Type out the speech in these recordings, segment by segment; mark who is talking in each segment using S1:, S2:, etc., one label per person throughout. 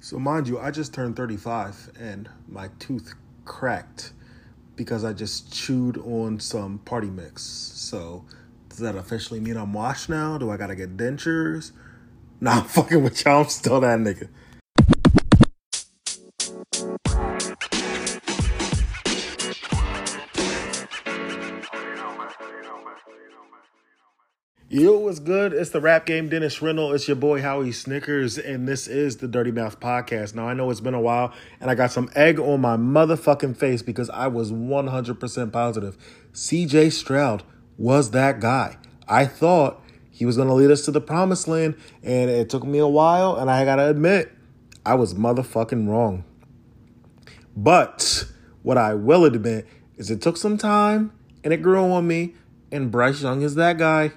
S1: So, mind you, I just turned 35 and my tooth cracked because I just chewed on some party mix. So, does that officially mean I'm washed now? Do I gotta get dentures? Nah, I'm fucking with y'all. I'm still that nigga. What's good? It's the rap game, Dennis Rinnell. It's your boy Howie Snickers, and this is the Dirty Mouth Podcast. Now, I know it's been a while, and I got some egg on my motherfucking face because I was 100% positive CJ Stroud was that guy. I thought he was going to lead us to the promised land, and it took me a while, and I got to admit, I was motherfucking wrong. But what I will admit is it took some time, and it grew on me, and Bryce Young is that guy.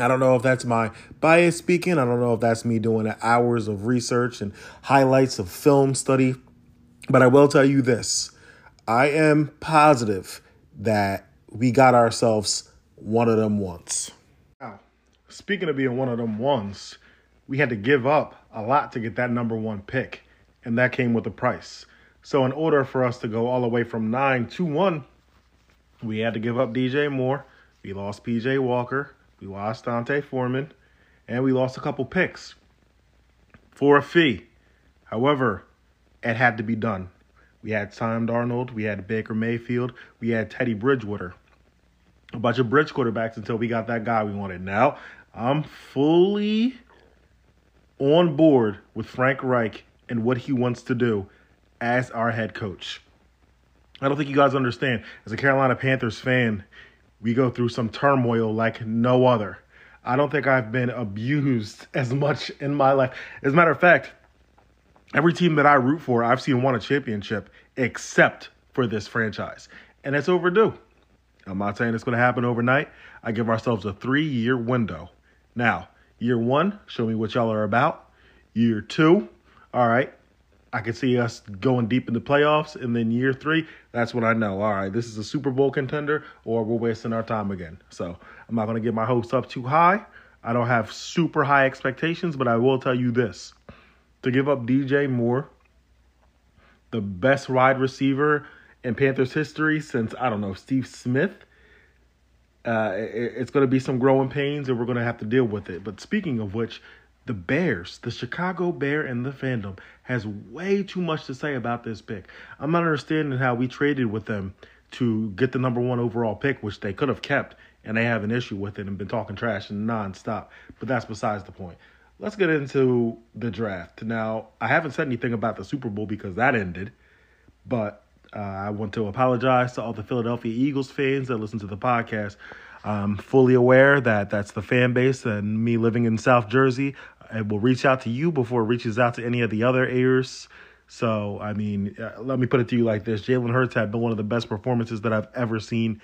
S1: I don't know if that's my bias speaking. I don't know if that's me doing hours of research and highlights of film study. But I will tell you this I am positive that we got ourselves one of them once. Now, speaking of being one of them once, we had to give up a lot to get that number one pick, and that came with a price. So, in order for us to go all the way from nine to one, we had to give up DJ Moore. We lost PJ Walker. We lost D'Onta Foreman, and we lost a couple picks for a fee. However, it had to be done. We had Sam Darnold, we had Baker Mayfield, we had Teddy Bridgewater. A bunch of bridge quarterbacks until we got that guy we wanted. Now, I'm fully on board with Frank Reich and what he wants to do as our head coach. I don't think you guys understand. As a Carolina Panthers fan, we go through some turmoil like no other. I don't think I've been abused as much in my life. As a matter of fact, every team that I root for, I've seen won a championship except for this franchise. And it's overdue. I'm not saying it's going to happen overnight. I give ourselves a three year window. Now, year one, show me what y'all are about. Year two, all right, I could see us going deep in the playoffs, and then year three, that's when I know, all right, this is a Super Bowl contender, or we're wasting our time again. So I'm not going to get my hopes up too high. I don't have super high expectations, but I will tell you this: to give up DJ Moore, the best wide receiver in Panthers history since I don't know Steve Smith. Uh, it, it's going to be some growing pains, and we're going to have to deal with it. But speaking of which, the Bears, the Chicago Bear and the fandom has way too much to say about this pick. I'm not understanding how we traded with them to get the number one overall pick, which they could have kept, and they have an issue with it and been talking trash nonstop. But that's besides the point. Let's get into the draft. Now, I haven't said anything about the Super Bowl because that ended, but uh, I want to apologize to all the Philadelphia Eagles fans that listen to the podcast. I'm fully aware that that's the fan base and me living in South Jersey it will reach out to you before it reaches out to any of the other heirs. So, I mean, uh, let me put it to you like this Jalen Hurts had been one of the best performances that I've ever seen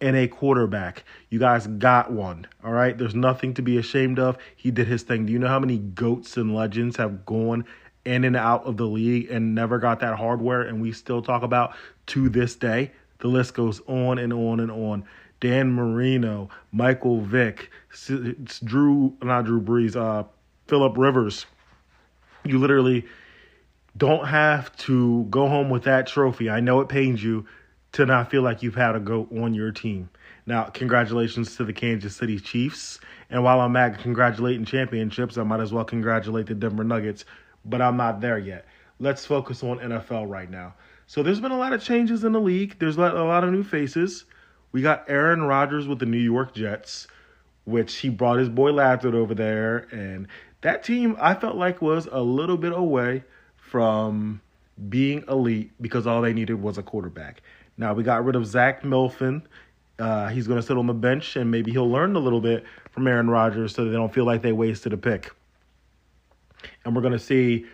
S1: in a quarterback. You guys got one, all right? There's nothing to be ashamed of. He did his thing. Do you know how many goats and legends have gone in and out of the league and never got that hardware and we still talk about to this day? The list goes on and on and on. Dan Marino, Michael Vick, Drew, not Drew Brees, uh, Philip Rivers. You literally don't have to go home with that trophy. I know it pains you to not feel like you've had a goat on your team. Now, congratulations to the Kansas City Chiefs. And while I'm at congratulating championships, I might as well congratulate the Denver Nuggets, but I'm not there yet. Let's focus on NFL right now. So there's been a lot of changes in the league. There's a lot of new faces. We got Aaron Rodgers with the New York Jets, which he brought his boy Lazard over there, and that team I felt like was a little bit away from being elite because all they needed was a quarterback. Now we got rid of Zach Wilson. Uh, he's going to sit on the bench and maybe he'll learn a little bit from Aaron Rodgers so they don't feel like they wasted a pick. And we're going to see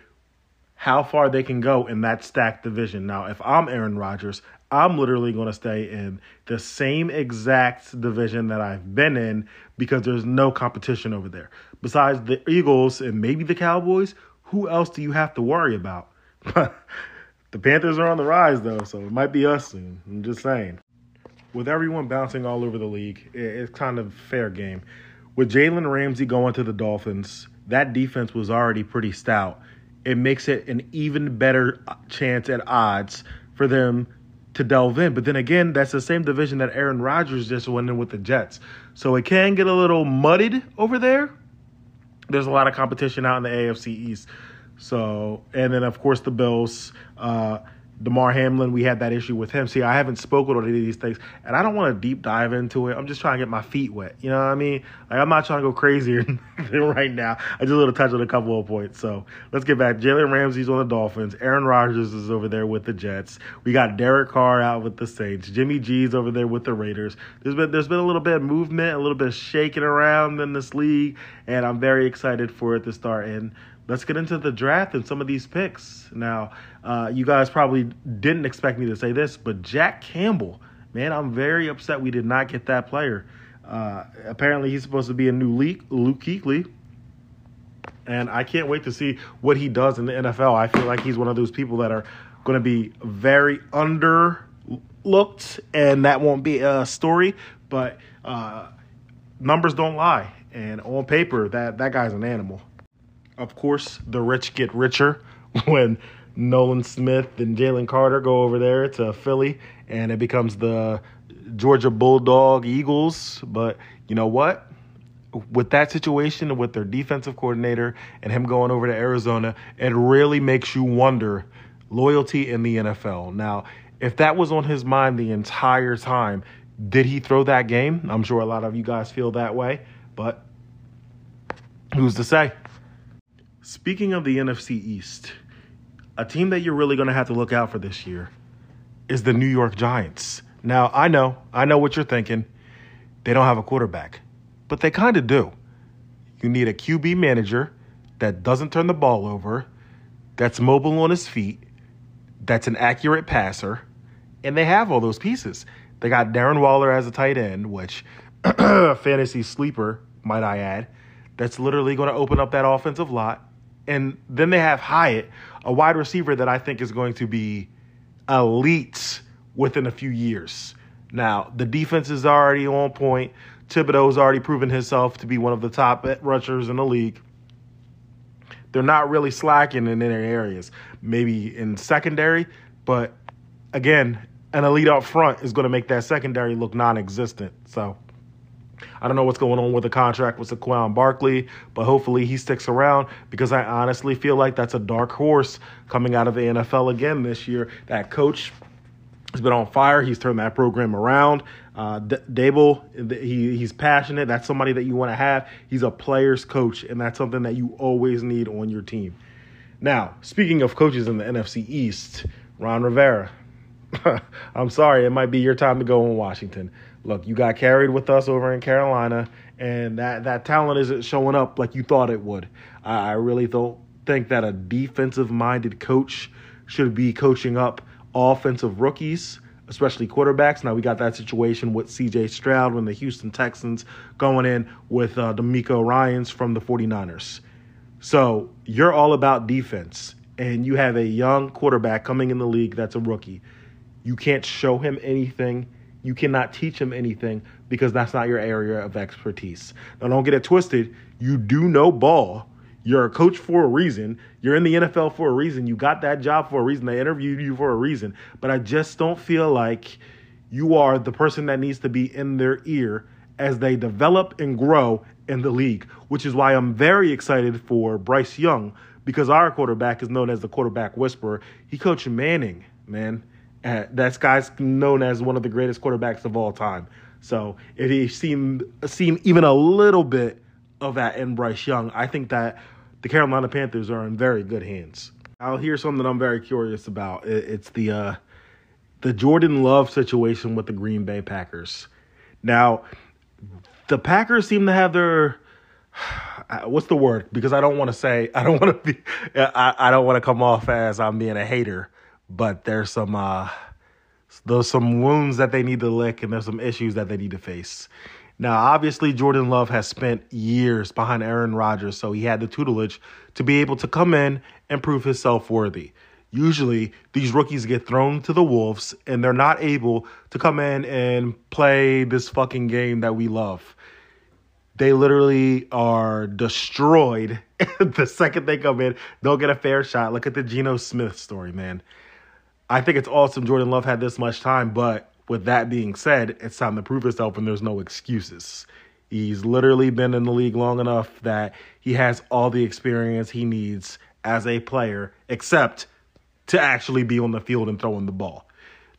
S1: how far they can go in that stacked division. Now, if I'm Aaron Rodgers, I'm literally going to stay in the same exact division that I've been in because there's no competition over there besides the Eagles and maybe the Cowboys, who else do you have to worry about? the Panthers are on the rise, though, so it might be us soon. I'm just saying. With everyone bouncing all over the league, it's kind of fair game. With Jalen Ramsey going to the Dolphins, that defense was already pretty stout. it makes it an even better chance at odds for them to delve in. But then again, that's the same division that Aaron Rodgers just went in with the Jets. So it can get a little muddied over there. There's a lot of competition out in the AFC East. So, and then of course the Bills. Uh, Damar Hamlin, we had that issue with him. See, I haven't spoken on any of these things, and I don't want to deep dive into it. I'm just trying to get my feet wet. You know what I mean? Like I'm not trying to go crazier right now. I just want to touch on a couple of points. So let's get back. Jalen Ramsey's on the Dolphins. Aaron Rodgers is over there with the Jets. We got Derek Carr out with the Saints. Jimmy G's over there with the Raiders. There's been there's been a little bit of movement, a little bit of shaking around in this league, and I'm very excited for it to start. And let's get into the draft and some of these picks. Now, uh, you guys probably didn't expect me to say this, but Jack Campbell, man, I'm very upset we did not get that player. Uh, apparently, he's supposed to be a new Luke, Luke Kuechly. And I can't wait to see what he does in the NFL. I feel like he's one of those people that are going to be very underlooked, and that won't be a story. But uh, numbers don't lie, and on paper, that that guy's an animal. Of course, the rich get richer when Nolan Smith and Jalen Carter go over there to Philly and it becomes the Georgia Bulldog Eagles. But you know what? With that situation, with their defensive coordinator and him going over to Arizona, it really makes you wonder loyalty in the NFL. Now, if that was on his mind the entire time, did he throw that game? I'm sure a lot of you guys feel that way, but who's to say? Speaking of the NFC East, a team that you're really going to have to look out for this year is the New York Giants. Now, I know, I know what you're thinking. They don't have a quarterback, but they kind of do. You need a QB manager that doesn't turn the ball over, that's mobile on his feet, that's an accurate passer, and they have all those pieces. They got Darren Waller as a tight end, which a fantasy sleeper, might I add, that's literally going to open up that offensive lot and then they have Hyatt, a wide receiver that I think is going to be elite within a few years. Now, the defense is already on point. Thibodeaux's already proven himself to be one of the top rushers in the league. They're not really slacking in any areas, maybe in secondary, but again, an elite up front is going to make that secondary look non existent. So, I don't know what's going on with the contract with Saquon Barkley, but hopefully he sticks around because I honestly feel like that's a dark horse coming out of the NFL again this year. That coach has been on fire. He's turned that program around. Uh, D- Daboll, he, he's passionate. That's somebody that you want to have. He's a player's coach, and that's something that you always need on your team. Now, speaking of coaches in the NFC East, Ron Rivera. I'm sorry, it might be your time to go in Washington look, you got carried with us over in Carolina, and that, that talent isn't showing up like you thought it would. I, I really don't think that a defensive minded coach should be coaching up offensive rookies, especially quarterbacks. Now, we got that situation with CJ Stroud when the Houston Texans going in with uh, DeMeco Ryans from the 49ers. So you're all about defense, and you have a young quarterback coming in the league that's a rookie. You can't show him anything you cannot teach them anything because that's not your area of expertise. Now, don't get it twisted. You do know ball. You're a coach for a reason. You're in the NFL for a reason. You got that job for a reason. They interviewed you for a reason. But I just don't feel like you are the person that needs to be in their ear as they develop and grow in the league, which is why I'm very excited for Bryce Young because our quarterback is known as the quarterback whisperer. He coached Manning, man. Uh, that guy's known as one of the greatest quarterbacks of all time. So if he seemed seen even a little bit of that in Bryce Young, I think that the Carolina Panthers are in very good hands. I'll hear something I'm very curious about. It's the uh, the Jordan Love situation with the Green Bay Packers. Now, the Packers seem to have their what's the word? Because I don't want to say I don't want to be I, I don't want to come off as I'm being a hater but there's some uh, there's some wounds that they need to lick and there's some issues that they need to face. Now, obviously, Jordan Love has spent years behind Aaron Rodgers, so he had the tutelage to be able to come in and prove himself worthy. Usually, these rookies get thrown to the wolves and they're not able to come in and play this fucking game that we love. They literally are destroyed the second they come in, don't get a fair shot. Look at the Geno Smith story, man. I think it's awesome Jordan Love had this much time, but with that being said, it's time to prove himself and there's no excuses. He's literally been in the league long enough that he has all the experience he needs as a player, except to actually be on the field and throwing the ball.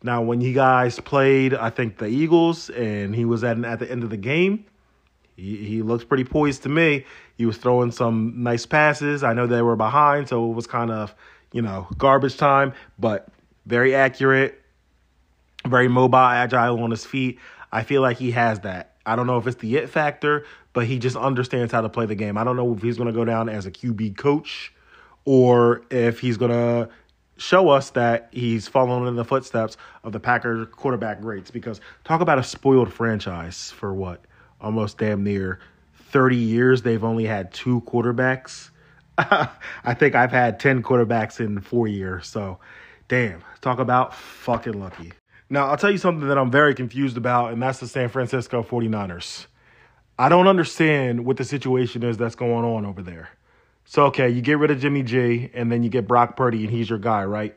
S1: Now, when you guys played, I think the Eagles, and he was at at the end of the game, he, he looks pretty poised to me. He was throwing some nice passes. I know they were behind, so it was kind of, you know, garbage time, but very accurate, very mobile, agile on his feet. I feel like he has that. I don't know if it's the it factor, but he just understands how to play the game. I don't know if he's going to go down as a QB coach or if he's going to show us that he's following in the footsteps of the Packer quarterback greats. Because talk about a spoiled franchise for what? Almost damn near 30 years, they've only had two quarterbacks. I think I've had 10 quarterbacks in four years. So, damn, talk about fucking lucky. Now, I'll tell you something that I'm very confused about, and that's the San Francisco 49ers. I don't understand what the situation is that's going on over there. So, okay, you get rid of Jimmy G, and then you get Brock Purdy, and he's your guy, right?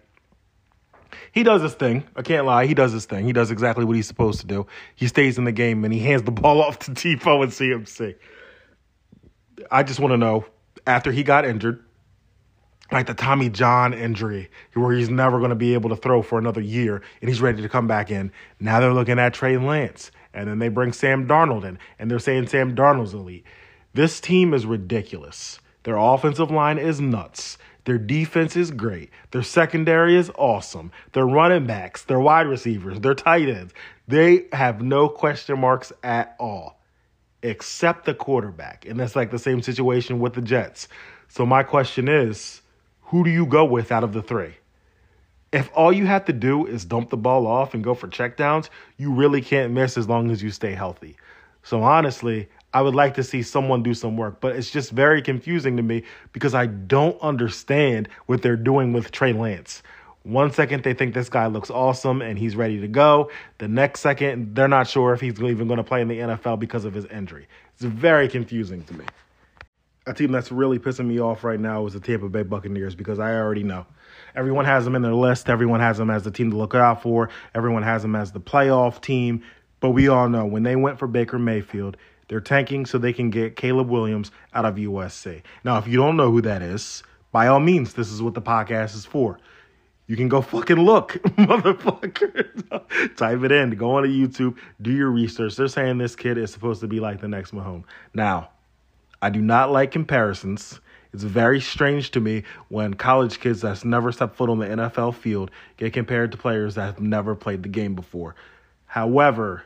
S1: He does his thing. I can't lie. He does his thing. He does exactly what he's supposed to do. He stays in the game, and he hands the ball off to Deebo and CMC. I just want to know, after he got injured, like the Tommy John injury, where he's never going to be able to throw for another year and he's ready to come back in. Now they're looking at Trey Lance. And then they bring Sam Darnold in, and they're saying Sam Darnold's elite. This team is ridiculous. Their offensive line is nuts. Their defense is great. Their secondary is awesome. Their running backs, their wide receivers, their tight ends, they have no question marks at all, except the quarterback. And that's like the same situation with the Jets. So my question is who do you go with out of the three? If all you have to do is dump the ball off and go for checkdowns, you really can't miss as long as you stay healthy. So honestly, I would like to see someone do some work, but it's just very confusing to me because I don't understand what they're doing with Trey Lance. One second they think this guy looks awesome and he's ready to go. The next second they're not sure if he's even going to play in the NFL because of his injury. It's very confusing to me a team that's really pissing me off right now is the Tampa Bay Buccaneers because I already know. Everyone has them in their list. Everyone has them as the team to look out for. Everyone has them as the playoff team. But we all know when they went for Baker Mayfield, they're tanking so they can get Caleb Williams out of USC. Now, if you don't know who that is, by all means, this is what the podcast is for. You can go fucking look, motherfucker. Type it in. Go on to YouTube. Do your research. They're saying this kid is supposed to be like the next Mahomes. Now, I do not like comparisons. It's very strange to me when college kids that's never stepped foot on the NFL field get compared to players that have never played the game before. However,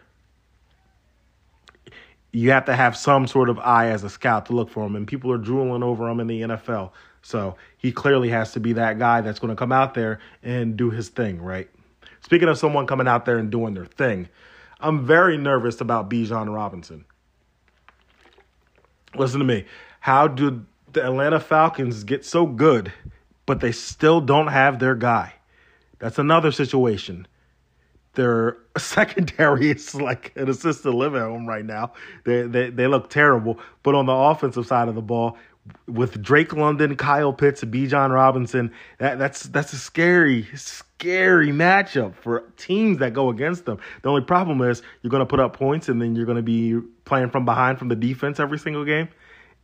S1: you have to have some sort of eye as a scout to look for him, and people are drooling over him in the NFL. So he clearly has to be that guy that's going to come out there and do his thing, right? Speaking of someone coming out there and doing their thing, I'm very nervous about Bijan Robinson listen to me. How do the Atlanta Falcons get so good, but they still don't have their guy? That's another situation. Their secondary is like an assisted living home right now. They, they they look terrible. But on the offensive side of the ball, with Drake London, Kyle Pitts, Bijan Robinson, that that's that's a scary, scary matchup for teams that go against them. The only problem is you're going to put up points and then you're going to be playing from behind from the defense every single game.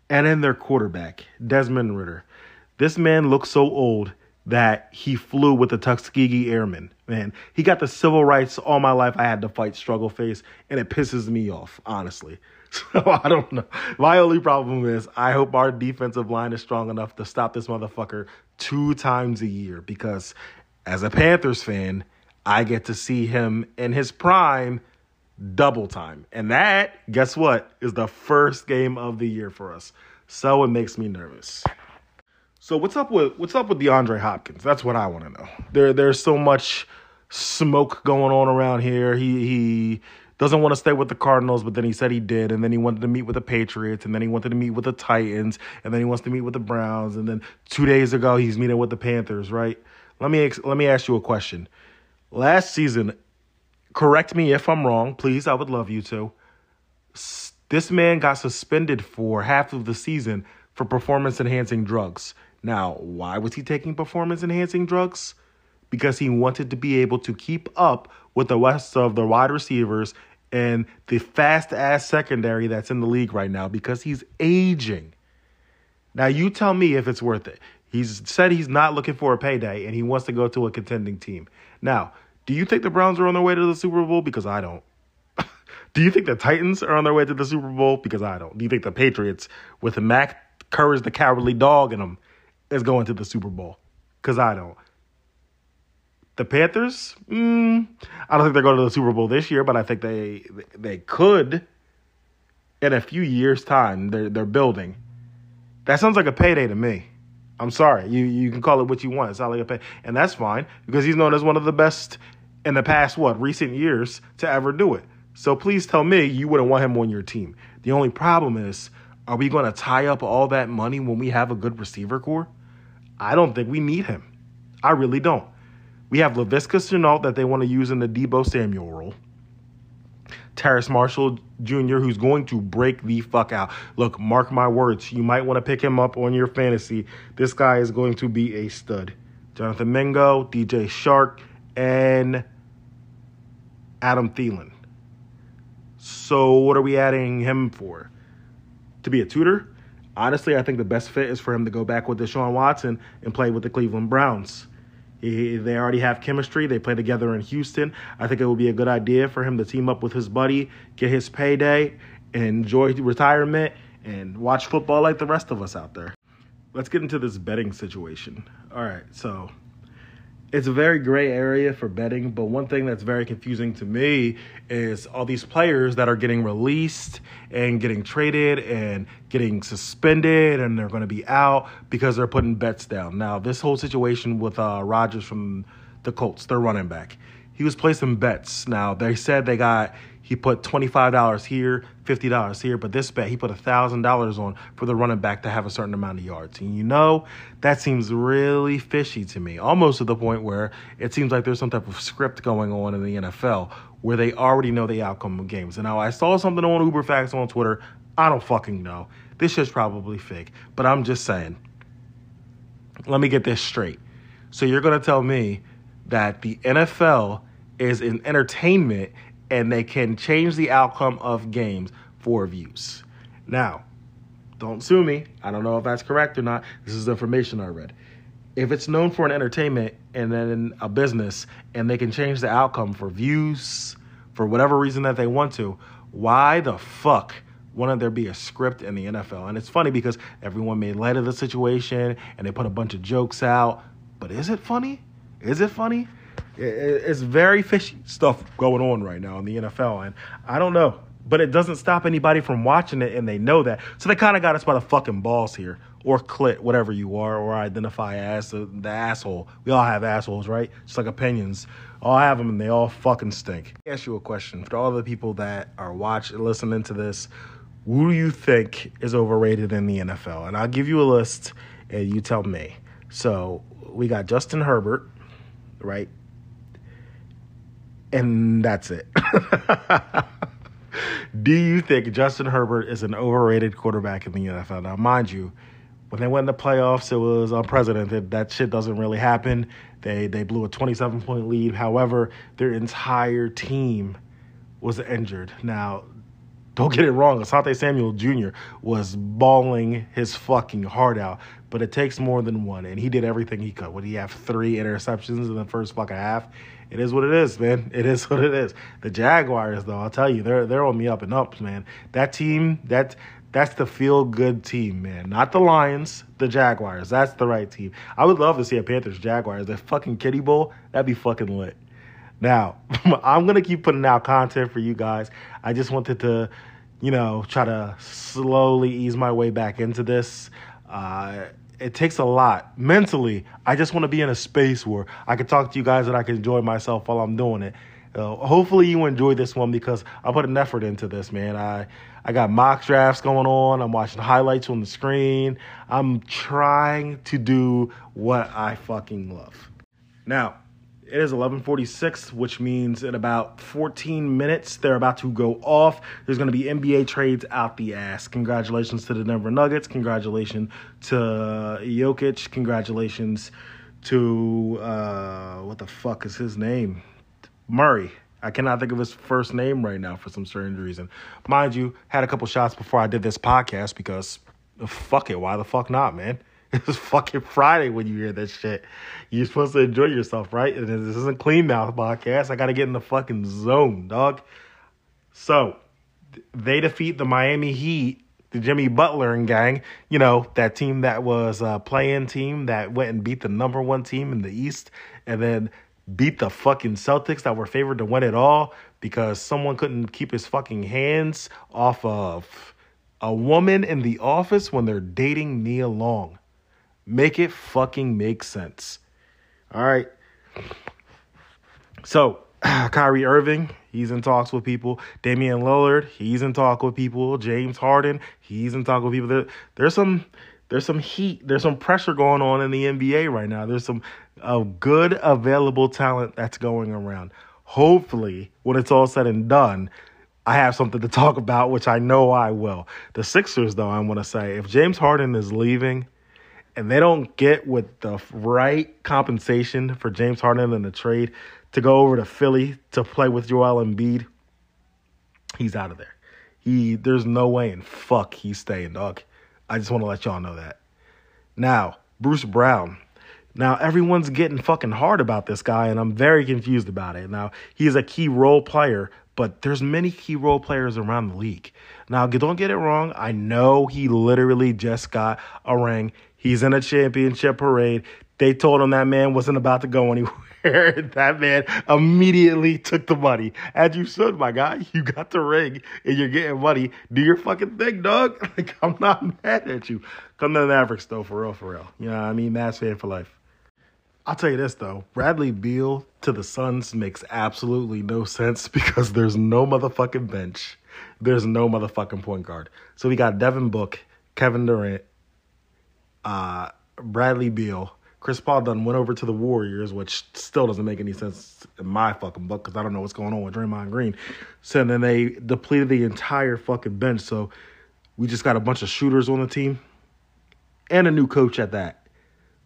S1: And then their quarterback, Desmond Ridder. This man looks so old that he flew with the Tuskegee Airmen. Man, he got the civil rights all my life. I had to fight struggle face, and it pisses me off, honestly. So I don't know. My only problem is I hope our defensive line is strong enough to stop this motherfucker two times a year because as a Panthers fan, I get to see him in his prime double time. And that, guess what, is the first game of the year for us. So it makes me nervous. So what's up with what's up with DeAndre Hopkins? That's what I want to know. There there's so much smoke going on around here. He he doesn't want to stay with the Cardinals, but then he said he did, and then he wanted to meet with the Patriots, and then he wanted to meet with the Titans, and then he wants to meet with the Browns, and then two days ago he's meeting with the Panthers. Right? Let me let me ask you a question. Last season, correct me if I'm wrong, please. I would love you to. This man got suspended for half of the season for performance enhancing drugs. Now, why was he taking performance enhancing drugs? Because he wanted to be able to keep up with the rest of the wide receivers and the fast ass secondary that's in the league right now because he's aging. Now, you tell me if it's worth it. He's said he's not looking for a payday and he wants to go to a contending team. Now, do you think the Browns are on their way to the Super Bowl? Because I don't. do you think the Titans are on their way to the Super Bowl? Because I don't. Do you think the Patriots, with Mac Courage, the cowardly dog in them, is going to the Super Bowl? Because I don't. The Panthers, mm, I don't think they're going to the Super Bowl this year, but I think they they could in a few years' time. They're they're building. That sounds like a payday to me. I'm sorry. You you can call it what you want. It's not like a pay, and that's fine because he's known as one of the best in the past what recent years to ever do it. So please tell me you wouldn't want him on your team. The only problem is, are we going to tie up all that money when we have a good receiver core? I don't think we need him. I really don't. We have Laviska Shenault that they want to use in the Deebo Samuel role. Terrace Marshall Jr., who's going to break the fuck out. Look, mark my words. You might want to pick him up on your fantasy. This guy is going to be a stud. Jonathan Mingo, DJ Chark, and Adam Thielen. So, what are we adding him for? To be a tutor? Honestly, I think the best fit is for him to go back with Deshaun Watson and play with the Cleveland Browns. He, they already have chemistry. They play together in Houston. I think it would be a good idea for him to team up with his buddy, get his payday, enjoy retirement, and watch football like the rest of us out there. Let's get into this betting situation. All right, so it's a very gray area for betting, but one thing that's very confusing to me is all these players that are getting released and getting traded and getting suspended and they're going to be out because they're putting bets down. Now, this whole situation with uh, Rodgers from the Colts, their running back, he was placing bets. Now, they said they got he put $25 here, $50 here, but this bet he put $1,000 on for the running back to have a certain amount of yards. And you know, that seems really fishy to me, almost to the point where it seems like there's some type of script going on in the NFL where they already know the outcome of games. And now I saw something on Uber Facts on Twitter. I don't fucking know. This shit's probably fake, but I'm just saying. Let me get this straight. So you're going to tell me that the NFL is an entertainment and they can change the outcome of games for views. Now, don't sue me. I don't know if that's correct or not. This is information I read. If it's known for an entertainment and then a business and they can change the outcome for views, for whatever reason that they want to, why the fuck wouldn't there be a script in the NFL? And it's funny because everyone made light of the situation and they put a bunch of jokes out. But is it funny? Is it funny? It's very fishy stuff going on right now in the NFL, and I don't know, but it doesn't stop anybody from watching it, and they know that. So they kind of got us by the fucking balls here, or clit, whatever you are, or identify as the, the asshole. We all have assholes, right? Just like opinions. All have them, and they all fucking stink. Let me ask you a question for all the people that are watching, listening to this. Who do you think is overrated in the NFL? And I'll give you a list, and you tell me. So we got Justin Herbert, right? And that's it. Do you think Justin Herbert is an overrated quarterback in the NFL? Now, mind you, when they went in the playoffs, it was unprecedented. That shit doesn't really happen. They they blew a 27 point lead. However, their entire team was injured. Now, don't get it wrong. Asante Samuel Jr. was bawling his fucking heart out, but it takes more than one, and he did everything he could. Would he have three interceptions in the first fucking half? it is what it is, man. It is what it is. The Jaguars, though, I'll tell you, they're they're on me up and ups, man. That team, that that's the feel good team, man. Not the Lions, the Jaguars. That's the right team. I would love to see a Panthers Jaguars. The fucking Kiddie Bowl, that'd be fucking lit. Now, I'm gonna keep putting out content for you guys. I just wanted to, you know, try to slowly ease my way back into this. Uh, it takes a lot mentally. I just want to be in a space where I can talk to you guys and I can enjoy myself while I'm doing it. Uh, hopefully you enjoy this one because I put an effort into this, man. I I got mock drafts going on. I'm watching highlights on the screen. I'm trying to do what I fucking love. Now, It is 11:46, which means in about 14 minutes they're about to go off. There's going to be NBA trades out the ass. Congratulations to the Denver Nuggets. Congratulations to Jokic. Congratulations to uh, what the fuck is his name? Murray. I cannot think of his first name right now for some strange reason. Mind you, had a couple shots before I did this podcast because fuck it, why the fuck not, man? It's fucking Friday when you hear this shit. You're supposed to enjoy yourself, right? And this isn't Clean Mouth podcast. I got to get in the fucking zone, dog. So they defeat the Miami Heat, the Jimmy Butler and gang. You know that team that was a playing team that went and beat the number one team in the East, and then beat the fucking Celtics that were favored to win it all because someone couldn't keep his fucking hands off of a woman in the office when they're dating Nia Long. Make it fucking make sense. All right. So, Kyrie Irving, he's in talks with people. Damian Lillard, he's in talk with people. James Harden, he's in talk with people. There, there's some there's some heat, there's some pressure going on in the NBA right now. There's some uh, good available talent that's going around. Hopefully, when it's all said and done, I have something to talk about, which I know I will. The Sixers, though, I want to say, if James Harden is leaving, and they don't get with the right compensation for James Harden in the trade to go over to Philly to play with Joel Embiid, he's out of there. He there's no way in fuck he's staying, dog. I just want to let y'all know that. Now, Bruce Brown. Now everyone's getting fucking hard about this guy, and I'm very confused about it. Now he's a key role player, but there's many key role players around the league. Now, don't get it wrong. I know he literally just got a ring. He's in a championship parade. They told him that man wasn't about to go anywhere. that man immediately took the money. As you should, my guy. You got the ring and you're getting money. Do your fucking thing, dog. Like, I'm not mad at you. Come to the Mavericks, though, for real, for real. You know what I mean? Mavs fan for life. I'll tell you this, though. Bradley Beal to the Suns makes absolutely no sense because there's no motherfucking bench. There's no motherfucking point guard. So we got Devin Book, Kevin Durant, uh, Bradley Beal. Chris Paul done went over to the Warriors, which still doesn't make any sense in my fucking book because I don't know what's going on with Draymond Green. So then they depleted the entire fucking bench. So we just got a bunch of shooters on the team and a new coach at that.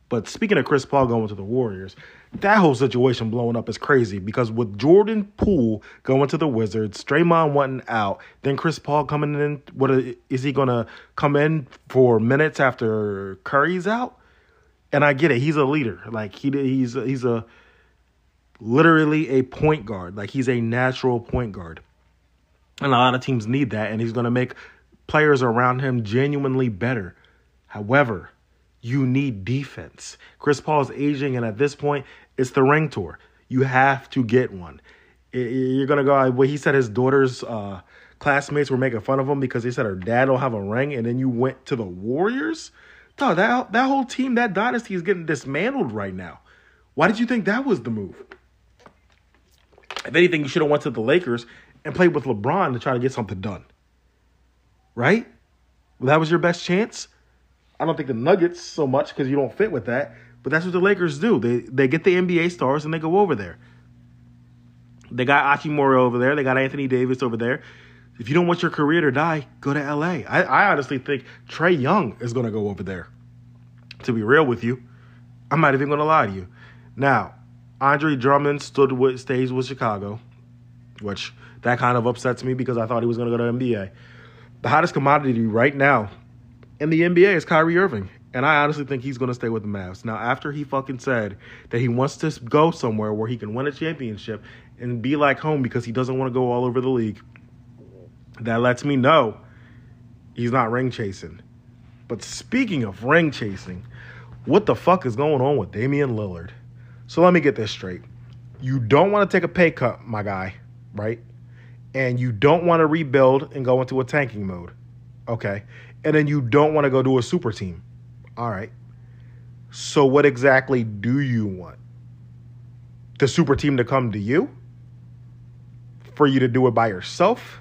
S1: But speaking of Chris Paul going to the Warriors, that whole situation blowing up is crazy because with Jordan Poole going to the Wizards, Draymond wanting out, then Chris Paul coming in, what is he gonna come in for minutes after Curry's out? And I get it, he's a leader. Like he he's he's a literally a point guard. Like he's a natural point guard. And a lot of teams need that, and he's gonna make players around him genuinely better. However, you need defense. Chris Paul is aging, and at this point, it's the ring tour. You have to get one. You're gonna go. Well, he said his daughter's uh, classmates were making fun of him because they said her dad don't have a ring, and then you went to the Warriors. No, that that whole team, that dynasty is getting dismantled right now. Why did you think that was the move? If anything, you should have went to the Lakers and played with LeBron to try to get something done. Right? Well, that was your best chance. I don't think the Nuggets so much because you don't fit with that. But that's what the Lakers do. They they get the NBA stars and they go over there. They got Hachimura over there. They got Anthony Davis over there. If you don't want your career to die, go to LA. I, I honestly think Trae Young is going to go over there. To be real with you, I'm not even going to lie to you. Now, Andre Drummond stood with stays with Chicago, which that kind of upsets me because I thought he was going to go to NBA. The hottest commodity right now in the NBA is Kyrie Irving. And I honestly think he's going to stay with the Mavs. Now, after he fucking said that he wants to go somewhere where he can win a championship and be like home because he doesn't want to go all over the league, that lets me know he's not ring chasing. But speaking of ring chasing, what the fuck is going on with Damian Lillard? So let me get this straight. You don't want to take a pay cut, my guy, right? And you don't want to rebuild and go into a tanking mode. Okay and then you don't want to go to a super team. All right. So what exactly do you want? The super team to come to you? For you to do it by yourself?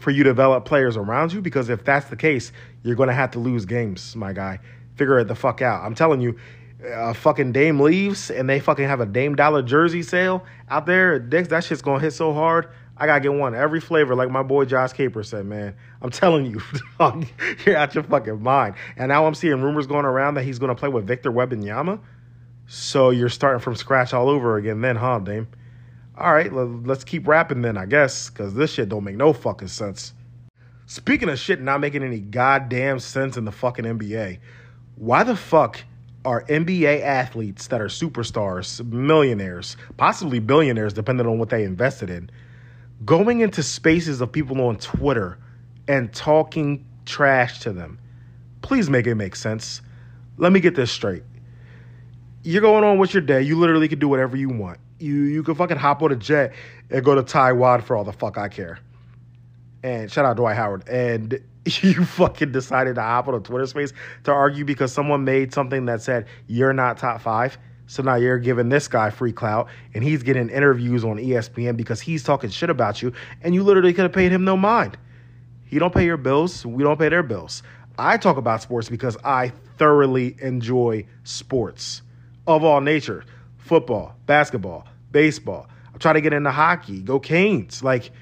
S1: For you to develop players around you? Because if that's the case, you're going to have to lose games, my guy. Figure it the fuck out. I'm telling you, uh, fucking Dame leaves and they fucking have a Dame Dollar jersey sale out there, Dicks, that shit's gonna hit so hard. I gotta get one every flavor, like my boy Josh Caper said, man. I'm telling you, you're out your fucking mind. And now I'm seeing rumors going around that he's gonna play with Victor Wembanyama. So you're starting from scratch all over again, then, huh, Dame? All right, let's keep rapping then, I guess, because this shit don't make no fucking sense. Speaking of shit not making any goddamn sense in the fucking NBA, why the fuck are NBA athletes that are superstars, millionaires, possibly billionaires, depending on what they invested in, going into spaces of people on Twitter and talking trash to them? Please make it make sense. Let me get this straight. You're going on with your day. You literally can do whatever you want. You you can fucking hop on a jet and go to Taiwan for all the fuck I care. And shout out Dwight Howard. And you fucking decided to hop on a Twitter space to argue because someone made something that said you're not top five. So now you're giving this guy free clout and he's getting interviews on ESPN because he's talking shit about you and you literally could have paid him no mind. He don't pay your bills, we don't pay their bills. I talk about sports because I thoroughly enjoy sports of all nature. Football, basketball, baseball. I'm trying to get into hockey, go Canes. Like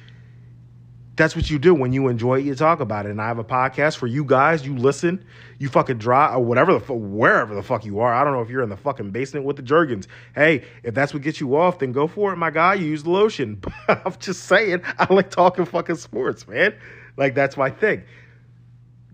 S1: that's what you do when you enjoy it. You talk about it. And I have a podcast for you guys. You listen. You fucking drive or whatever the fuck, wherever the fuck you are. I don't know if you're in the fucking basement with the Jergens. Hey, if that's what gets you off, then go for it, my guy. You Use the lotion. I'm just saying. I like talking fucking sports, man. Like that's my thing.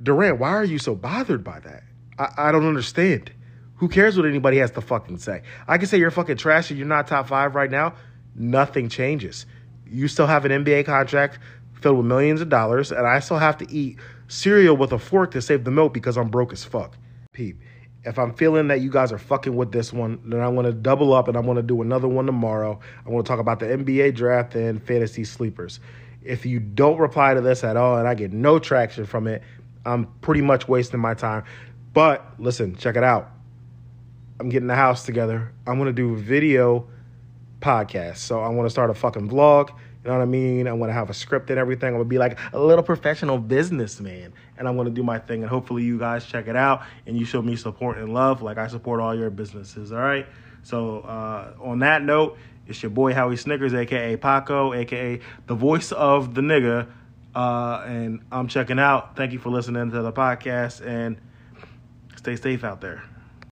S1: Durant, why are you so bothered by that? I, I don't understand. Who cares what anybody has to fucking say? I can say you're fucking trash and you're not top five right now. Nothing changes. You still have an NBA contract filled with millions of dollars, and I still have to eat cereal with a fork to save the milk because I'm broke as fuck. Peep. If I'm feeling that you guys are fucking with this one, then I want to double up and I want to do another one tomorrow. I want to talk about the NBA draft and fantasy sleepers. If you don't reply to this at all and I get no traction from it, I'm pretty much wasting my time. But listen, check it out. I'm getting the house together. I'm to do a video podcast. So I want to start a fucking vlog you know what I mean? I'm gonna have a script and everything. I'm gonna be like a little professional businessman, and I'm gonna do my thing. And hopefully, you guys check it out and you show me support and love, like I support all your businesses. All right. So uh, on that note, it's your boy Howie Snickers, aka Paco, aka the voice of the nigga, uh, and I'm checking out. Thank you for listening to the podcast, and stay safe out there.